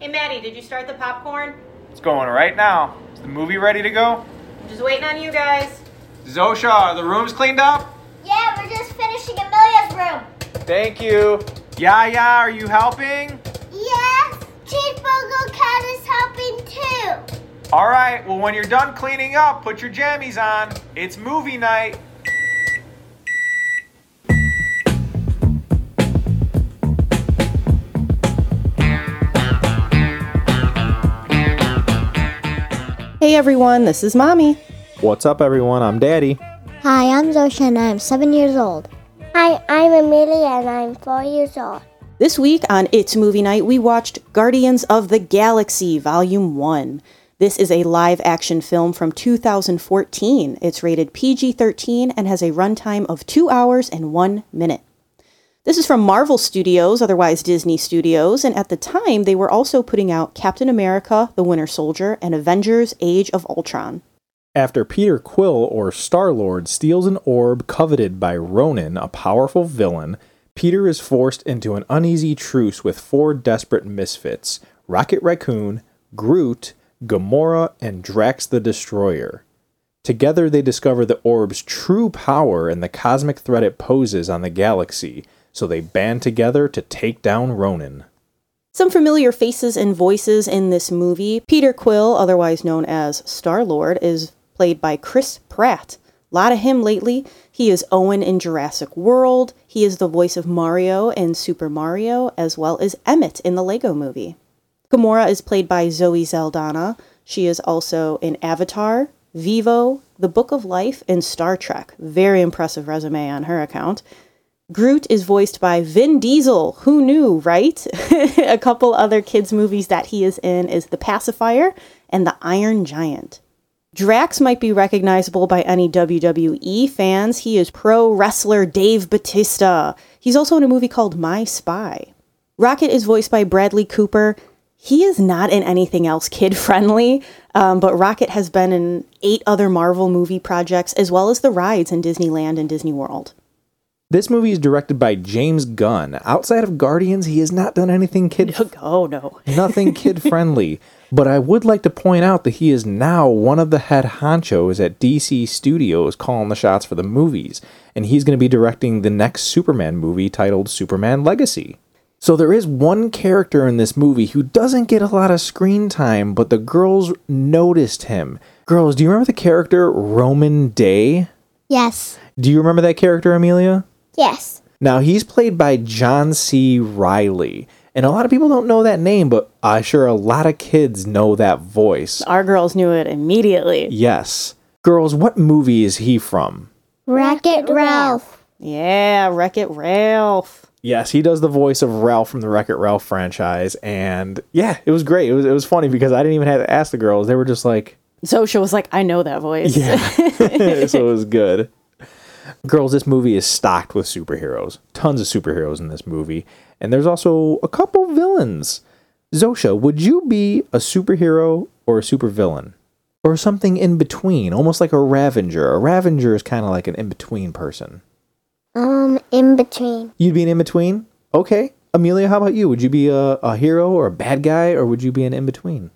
Hey, Maddie, did you start the popcorn? It's going right now. Is the movie ready to go? I'm just waiting on you guys. Zosha, are the rooms cleaned up? Yeah, we're just finishing Amelia's room. Thank you. Yaya, are you helping? Yes, Cheeseburger Cat is helping too. All right, well, when you're done cleaning up, put your jammies on. It's movie night. Hey everyone, this is Mommy. What's up, everyone? I'm Daddy. Hi, I'm Zosha and I'm seven years old. Hi, I'm Amelia and I'm four years old. This week on It's Movie Night, we watched Guardians of the Galaxy Volume 1. This is a live action film from 2014. It's rated PG 13 and has a runtime of 2 hours and 1 minute. This is from Marvel Studios, otherwise Disney Studios, and at the time they were also putting out Captain America, The Winter Soldier, and Avengers Age of Ultron. After Peter Quill, or Star Lord, steals an orb coveted by Ronan, a powerful villain, Peter is forced into an uneasy truce with four desperate misfits Rocket Raccoon, Groot, Gamora, and Drax the Destroyer. Together, they discover the orb's true power and the cosmic threat it poses on the galaxy, so they band together to take down Ronan. Some familiar faces and voices in this movie. Peter Quill, otherwise known as Star Lord, is played by Chris Pratt. A lot of him lately. He is Owen in Jurassic World. He is the voice of Mario in Super Mario, as well as Emmett in the Lego movie. Gamora is played by Zoe Saldana. She is also in Avatar, Vivo, The Book of Life, and Star Trek. Very impressive resume on her account. Groot is voiced by Vin Diesel. Who knew, right? a couple other kids' movies that he is in is The Pacifier and The Iron Giant. Drax might be recognizable by any WWE fans. He is pro wrestler Dave Batista. He's also in a movie called My Spy. Rocket is voiced by Bradley Cooper. He is not in anything else kid friendly, um, but Rocket has been in eight other Marvel movie projects as well as the rides in Disneyland and Disney World. This movie is directed by James Gunn. Outside of Guardians, he has not done anything kid Oh no. nothing kid friendly. But I would like to point out that he is now one of the head honchos at DC Studios calling the shots for the movies, and he's going to be directing the next Superman movie titled Superman Legacy. So there is one character in this movie who doesn't get a lot of screen time, but the girls noticed him. Girls, do you remember the character Rhomann Dey? Yes. Do you remember that character, Amelia? Yes. Now, he's played by John C. Reilly. And a lot of people don't know that name, but I'm sure a lot of kids know that voice. Our girls knew it immediately. Yes. Girls, what movie is he from? Wreck-It Ralph. Yeah, Wreck It Ralph. Yes, he does the voice of Ralph from the Wreck It Ralph franchise. And yeah, it was great. It was, it was funny because I didn't even have to ask the girls. They were just like, Zosha was like, I know that voice. yeah. so it was good. Girls, this movie is stocked with superheroes. Tons of superheroes in this movie. And there's also a couple villains. Zosha, would you be a superhero or a supervillain? Or something in between, almost like a Ravager. A Ravager is kind of like an in between person. Um, in between. You'd be an in between? Okay. Amelia, how about you? Would you be a, a hero or a bad guy, or would you be an in between?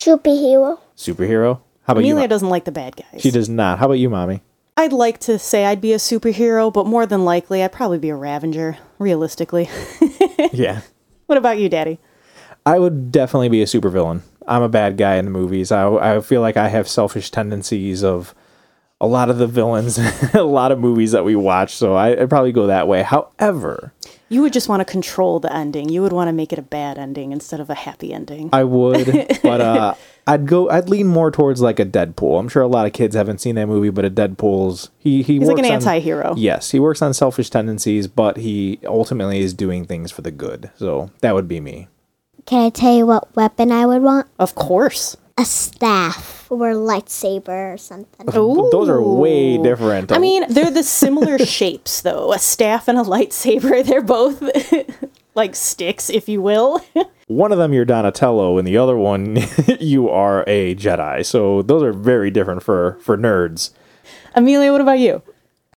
Superhero. Superhero? How about Amelia you? Amelia doesn't like the bad guys. She does not. How about you, mommy? I'd like to say I'd be a superhero, but more than likely, I'd probably be a Ravager, realistically. yeah. what about you, Daddy? I would definitely be a supervillain. I'm a bad guy in the movies. I, I feel like I have selfish tendencies of a lot of the villains, a lot of movies that we watch. So I, I'd probably go that way. However, You would just want to control the ending. You would want to make it a bad ending instead of a happy ending. I would, but uh, I'd go. I'd lean more towards like a Deadpool. I'm sure a lot of kids haven't seen that movie, but a Deadpool's he he He's like works an on- anti-hero. Yes, he works on selfish tendencies, but he ultimately is doing things for the good. So that would be me. Can I tell you what weapon I would want? Of course. A staff or a lightsaber or something. Those are way Ooh. different. I mean, they're the similar shapes, though. A staff and a lightsaber. They're both like sticks, if you will. one of them you're Donatello, and the other one you are a Jedi. So those are very different for for nerds. Amelia, what about you?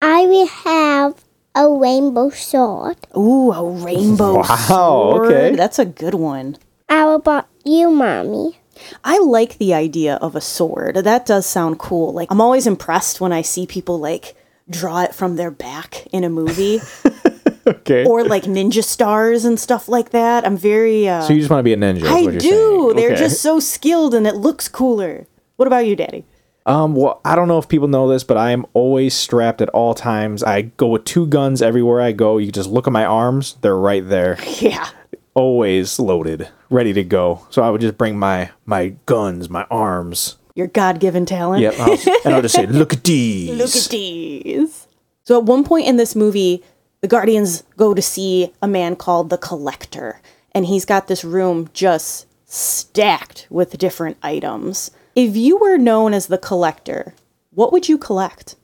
I will have a rainbow sword. Ooh, a rainbow Wow, sword. okay. That's a good one. I will bu- you, Mommy? I like the idea of a sword. That does sound cool. Like I'm always impressed when I see people like draw it from their back in a movie Okay. or like ninja stars and stuff like that. I'm very uh so you just want to be a ninja? I do. They're Okay. just so skilled and it looks cooler. What about you, Daddy? Um, well, I don't know if people know this, but I am always strapped at all times. I go with two guns everywhere I go. You just look at my arms; they're right there, Yeah. always loaded, ready to go. So I would just bring my my guns, my arms. Your God given talent. Yep, I'll, and I'll just say, "Look at these." Look at these. So at one point in this movie, the Guardians go to see a man called the Collector, and he's got this room just stacked with different items. If you were known as the Collector, what would you collect?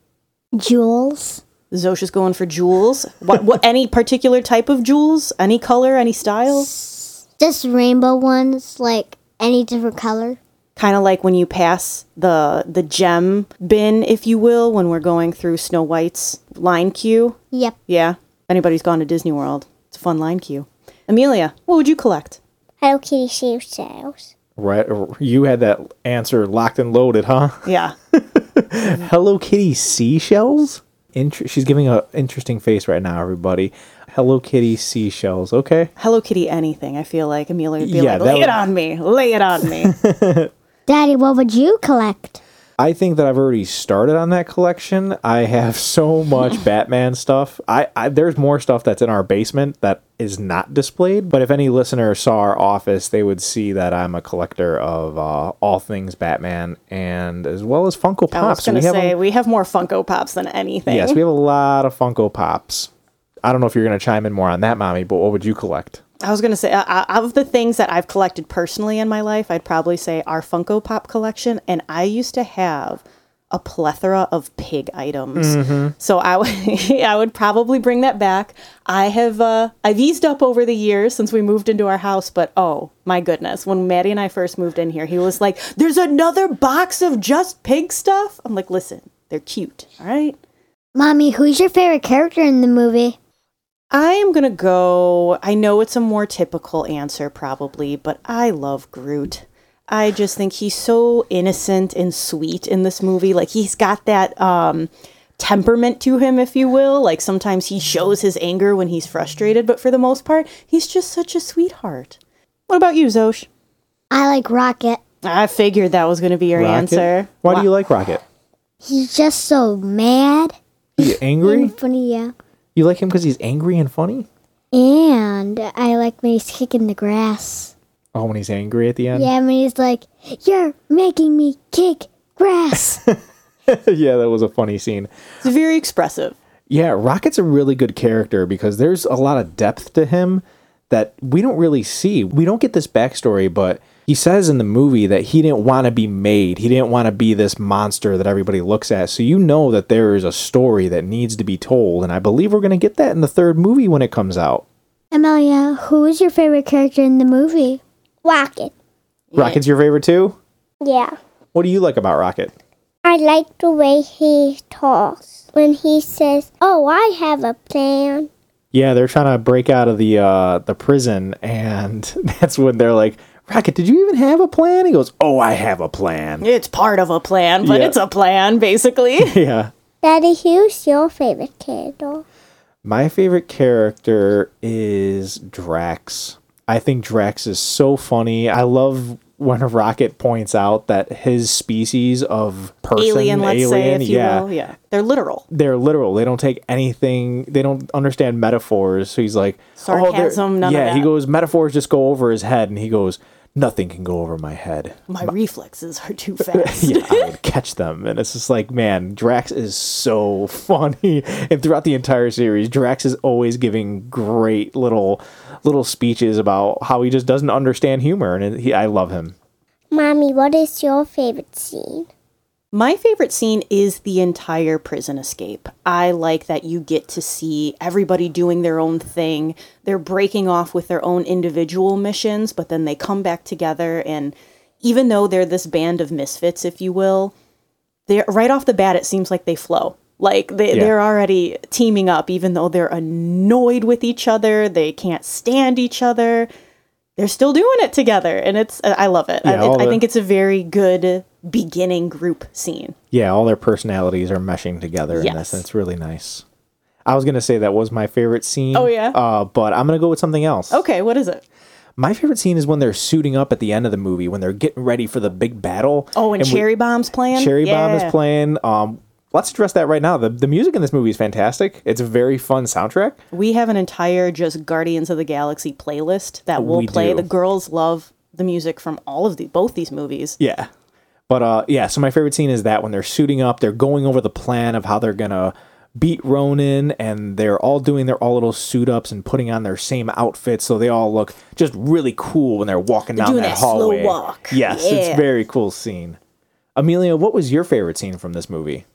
Jewels? Zosha's going for jewels. What, what? Any particular type of jewels? Any color? Any style? Just rainbow ones, like any different color. Kind of like when you pass the the gem bin, if you will, when we're going through Snow White's line queue. Yep. Yeah. Anybody's gone to Disney World, it's a fun line queue. Amelia, what would you collect? Hello Kitty Save Sales. Right, you had that answer locked and loaded, huh? Yeah. Hello Kitty seashells. Inter- she's giving an interesting face right now, everybody. Hello Kitty seashells. Okay. Hello Kitty anything. I feel like Amelia would be Yeah, like, lay would- it on me. Lay it on me. Daddy, what would you collect? I think that I've already started on that collection. I have so much Batman stuff. I, I there's more stuff that's in our basement that is not displayed. But if any listener saw our office, they would see that I'm a collector of uh, all things Batman and as well as Funko Pops. I was Pops. going to We have a- say, we have more Funko Pops than anything. yes, we have a lot of Funko Pops. I don't know if you're going to chime in more on that, mommy, but what would you collect? I was going to say, uh, uh, of the things that I've collected personally in my life, I'd probably say our Funko Pop collection. And I used to have a plethora of pig items. Mm-hmm. So I would, I would probably bring that back. I have, uh, I've eased up over the years since we moved into our house, but oh my goodness, when Maddie and I first moved in here, he was like, "There's another box of just pig stuff." I'm like, "Listen, they're cute, all right." Mommy, who's your favorite character in the movie? I am gonna go. I know it's a more typical answer, probably, but I love Groot. I just think he's so innocent and sweet in this movie. Like he's got that um, temperament to him, if you will. Like sometimes he shows his anger when he's frustrated, but for the most part, he's just such a sweetheart. What about you, Zosh? I like Rocket. I figured that was gonna be your Rocket? answer. Why Wha- do you like Rocket? He's just so mad He's angry? funny, yeah. You like him because he's angry and funny? And I like when he's kicking the grass. Oh, when he's angry at the end? Yeah, when he's like, You're making me kick grass. yeah, that was a funny scene. It's very expressive. Yeah, Rocket's a really good character because there's a lot of depth to him that we don't really see. We don't get this backstory, but he says in the movie that he didn't want to be made. He didn't want to be this monster that everybody looks at. So you know that there is a story that needs to be told, and I believe we're going to get that in the third movie when it comes out. Amelia, who is your favorite character in the movie? Rocket. Rocket's your favorite too? Yeah. What do you like about Rocket? I like the way he talks when he says, "Oh, I have a plan." Yeah, they're trying to break out of the uh, the prison, and that's when they're like, "Rocket, did you even have a plan?" He goes, "Oh, I have a plan." It's part of a plan, but Yeah. it's a plan, basically. yeah. Daddy, who's your favorite character? My favorite character is Drax. I think Drax is so funny. I love when Rocket points out that his species of person, alien, let's say, alien, if you yeah, will. Yeah, they're literal. they're literal. They don't take anything. They don't understand metaphors. So he's like oh, they're- none of yeah, he goes metaphors just go over his head, and he goes nothing can go over my head. My reflexes are too fast. yeah, I would catch them. And it's just like, man, Drax is so funny. And throughout the entire series, Drax is always giving great little little speeches about how he just doesn't understand humor. And he, I love him. Mommy, what is your favorite scene? My favorite scene is the entire prison escape. I like that you get to see everybody doing their own thing. They're breaking off with their own individual missions, but then they come back together. And even though they're this band of misfits, if you will, they're right off the bat, it seems like they flow. Like they, Yeah. they're already teaming up, even though they're annoyed with each other. They can't stand each other. they're still doing it together, and it's I love it. Yeah, I, all I think it's a very good beginning group scene. Yeah, all their personalities are meshing together in Yes. this, and it's really nice. I was gonna say that was my favorite scene. Oh, yeah? Uh, but I'm gonna go with something else. Okay, what is it? My favorite scene is when they're suiting up at the end of the movie, when they're getting ready for the big battle. Oh, and, we- Cherry Bomb's playing. Cherry Bomb is playing. Um, let's address that right now. The the music in this movie is fantastic. It's a very fun soundtrack. We have an entire just Guardians of the Galaxy playlist that we'll We play. do. The girls love the music from all of the both these movies. Yeah. But uh yeah, so my favorite scene is that when they're suiting up, they're going over the plan of how they're gonna beat Ronan and they're all doing their all little suit ups and putting on their same outfits so they all look just really cool when they're walking down doing that that slow hallway. walk. Yes, Yeah. it's a very cool scene. Amelia, what was your favorite scene from this movie?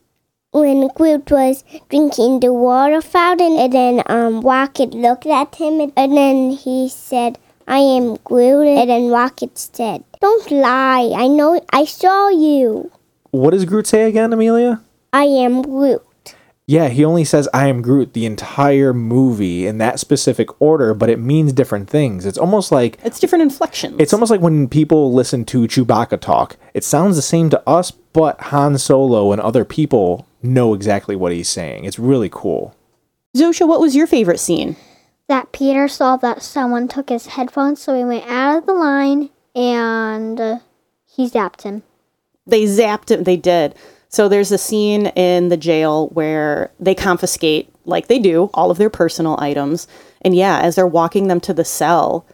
When Groot was drinking the water fountain, and then um, Rocket looked at him, and, and then he said, I am Groot. And then Rocket said, Don't lie. I know, I saw you. What does Groot say again, Amelia? I am Groot. Yeah, he only says I am Groot the entire movie in that specific order, but it means different things. It's almost like It's different inflections. It's almost like when people listen to Chewbacca talk. It sounds the same to us, but Han Solo and other people know exactly what he's saying. It's really cool. Zosha, what was your favorite scene? that Peter saw that someone took his headphones, so he went out of the line and uh, he zapped him. They zapped him. They did. So there's a scene in the jail where they confiscate, like they do, all of their personal items. And yeah, as they're walking them to the cell,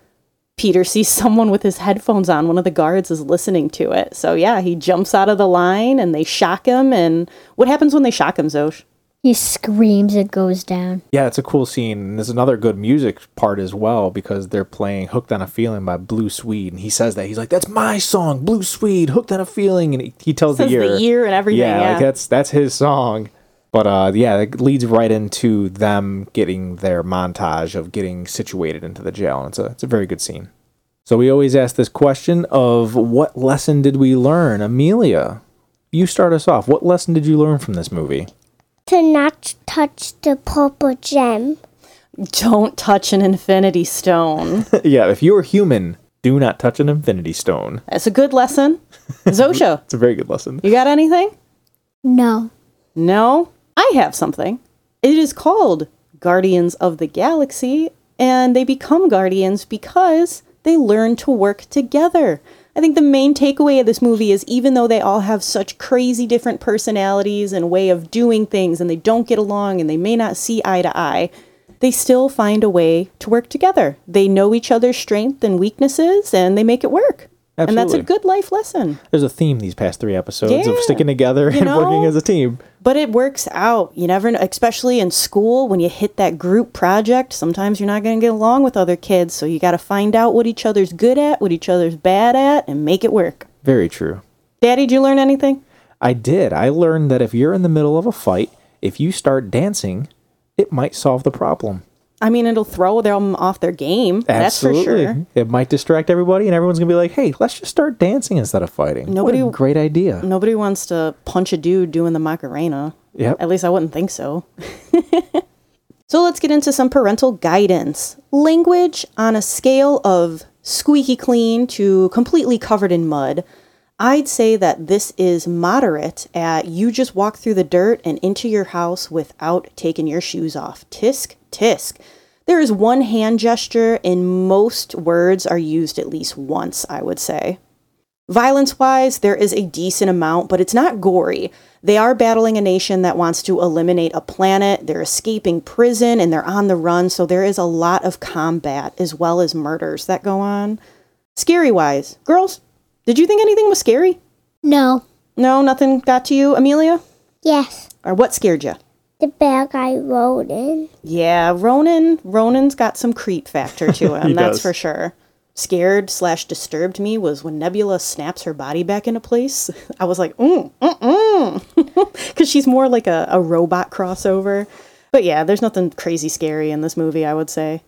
Peter sees someone with his headphones on. One of the guards is listening to it. So yeah, he jumps out of the line and they shock him. And what happens when they shock him, Zosh? He screams, it goes down. Yeah, it's a cool scene. And there's another good music part as well because they're playing Hooked on a Feeling by Blue Swede. And he says that. He's like, That's my song, Blue Swede, Hooked on a Feeling. And he, he tells Says the the year. year and everything, yeah. like that's that's his song. But uh, yeah, it leads right into them getting their montage of getting situated into the jail. And it's a, it's a very good scene. So we always ask this question of what lesson did we learn? Amelia, you start us off. What lesson did you learn from this movie? To not touch the purple gem. Don't touch an infinity stone. yeah, if you're human, do not touch an infinity stone. That's a good lesson. Zosha, It's a very good lesson. you got anything? No. No, I have something. It is called Guardians of the Galaxy, and they become guardians because they learn to work together. I think the main takeaway of this movie is even though they all have such crazy different personalities and way of doing things and they don't get along and they may not see eye to eye, they still find a way to work together. They know each other's strengths and weaknesses and they make it work. And that's a good life lesson. There's a theme these past three episodes of sticking together You and know? working as a team. But it works out. You never know, especially in school when you hit that group project. Sometimes you're not going to get along with other kids, so you got to find out what each other's good at, what each other's bad at, and make it work. Very true. Daddy, did you learn anything? I did. I learned that if you're in the middle of a fight, if you start dancing, it might solve the problem. I mean, it'll throw them off their game. That's for sure. It might distract everybody, and everyone's gonna be like, "Hey, let's just start dancing instead of fighting." Nobody- What a great idea. Nobody wants to punch a dude doing the Macarena. Yep. At least I wouldn't think so. so let's get into some parental guidance. Language on a scale of squeaky clean to completely covered in mud. I'd say that this is moderate at you just walk through the dirt and into your house without taking your shoes off. Tisk, tisk. There is one hand gesture, and most words are used at least once, I would say. Violence wise, there is a decent amount, but it's not gory. They are battling a nation that wants to eliminate a planet. They're escaping prison and they're on the run, so there is a lot of combat as well as murders that go on. Scary wise, girls, did you think anything was scary? No. No, nothing got to you, Amelia? Yes, Or what scared you? the bad guy rode in. Yeah, Ronan. Ronan's got some creep factor to him. He that's does. for sure. Scared slash disturbed me was when Nebula snaps her body back into place. I was like, mm, mm, mm, because she's more like a, a robot crossover. But yeah, there's nothing crazy scary in this movie. I would say.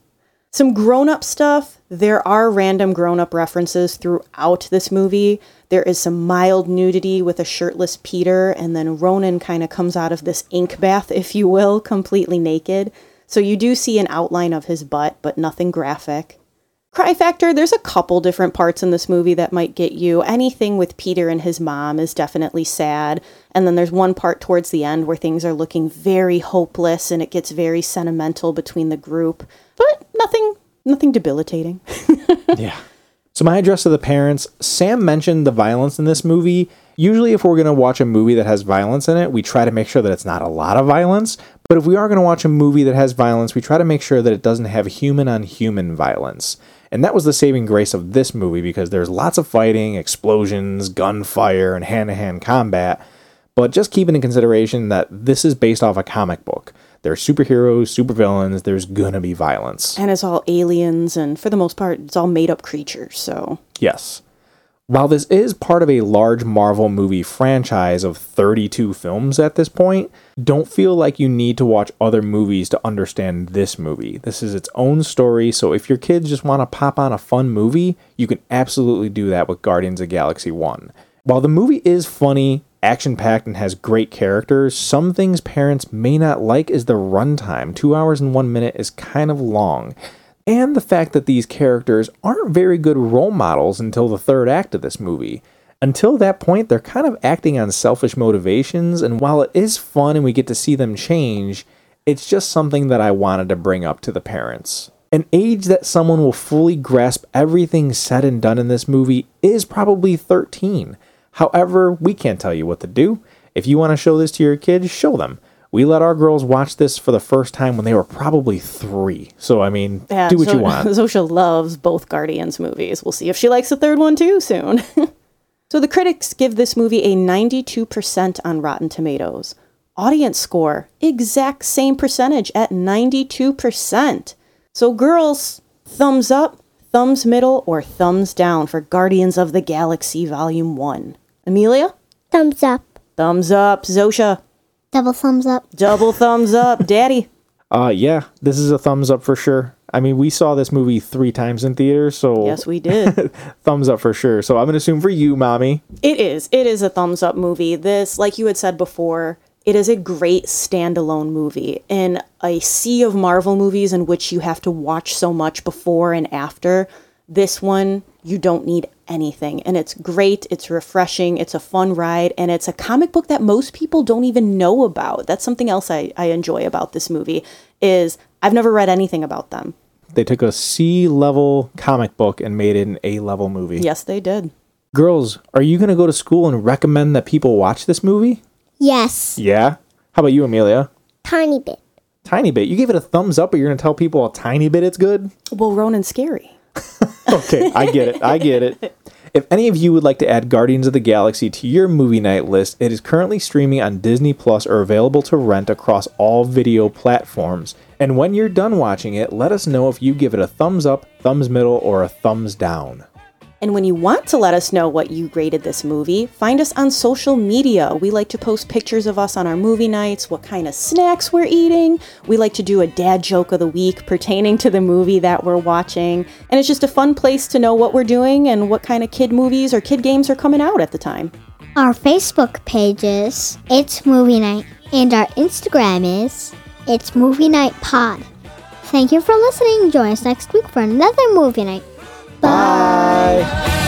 Some grown up stuff. There are random grown up references throughout this movie. There is some mild nudity with a shirtless Peter, and then Ronan kind of comes out of this ink bath, if you will, completely naked. So you do see an outline of his butt, but nothing graphic. Cry factor, there's a couple different parts in this movie that might get you. Anything with Peter and his mom is definitely sad. And then there's one part towards the end where things are looking very hopeless and it gets very sentimental between the group. But nothing nothing debilitating. yeah. So my address to the parents, Sam mentioned the violence in this movie. Usually if we're going to watch a movie that has violence in it, we try to make sure that it's not a lot of violence. But if we are going to watch a movie that has violence, we try to make sure that it doesn't have human on human violence. And that was the saving grace of this movie because there's lots of fighting, explosions, gunfire, and hand to hand combat. But just keeping in consideration that this is based off a comic book. There's superheroes, supervillains, there's gonna be violence. And it's all aliens, and for the most part, it's all made up creatures, so. Yes. While this is part of a large Marvel movie franchise of 32 films at this point, don't feel like you need to watch other movies to understand this movie. This is its own story, so if your kids just want to pop on a fun movie, you can absolutely do that with Guardians of Galaxy 1. While the movie is funny, action packed, and has great characters, some things parents may not like is the runtime. Two hours and one minute is kind of long and the fact that these characters aren't very good role models until the third act of this movie. Until that point, they're kind of acting on selfish motivations, and while it is fun and we get to see them change, it's just something that I wanted to bring up to the parents. An age that someone will fully grasp everything said and done in this movie is probably 13. However, we can't tell you what to do. If you want to show this to your kids, show them we let our girls watch this for the first time when they were probably three. So I mean, Yeah, do what Zo- you want. Zosha loves both Guardians movies. We'll see if she likes the third one too soon. so the critics give this movie a 92% on Rotten Tomatoes. Audience score, exact same percentage at 92%. So girls, thumbs up, thumbs middle, or thumbs down for Guardians of the Galaxy Volume 1. Amelia? Thumbs up. Thumbs up. Zosha? Double thumbs up. Double thumbs up. Daddy? Uh, yeah, this is a thumbs up for sure. I mean, we saw this movie three times in theaters, so Yes, we did. thumbs up for sure. So I'm gonna assume for you, mommy. It is. It is a thumbs up movie. This, like you had said before, it is a great standalone movie in a sea of Marvel movies in which you have to watch so much before and after. This one, you don't need anything. And it's great. It's refreshing. It's a fun ride. And it's a comic book that most people don't even know about. That's something else I, I enjoy about this movie is I've never read anything about them. They took a C level comic book and made it an A level movie. Yes, they did. Girls, are you gonna go to school and recommend that people watch this movie? Yes. Yeah. How about you, Amelia? Tiny bit. Tiny bit. You gave it a thumbs up, but you're gonna tell people a tiny bit it's good. Well, Ronan's scary. Okay, I get it. I get it. If any of you would like to add Guardians of the Galaxy to your movie night list, it is currently streaming on Disney Plus or available to rent across all video platforms. And when you're done watching it, let us know if you give it a thumbs up, thumbs middle, or a thumbs down. And when you want to let us know what you graded this movie, find us on social media. We like to post pictures of us on our movie nights, what kind of snacks we're eating. We like to do a dad joke of the week pertaining to the movie that we're watching. And it's just a fun place to know what we're doing and what kind of kid movies or kid games are coming out at the time. Our Facebook page is It's Movie Night, and our Instagram is It's Movie Night Pod. Thank you for listening. Join us next week for another movie night. Bye. Bye.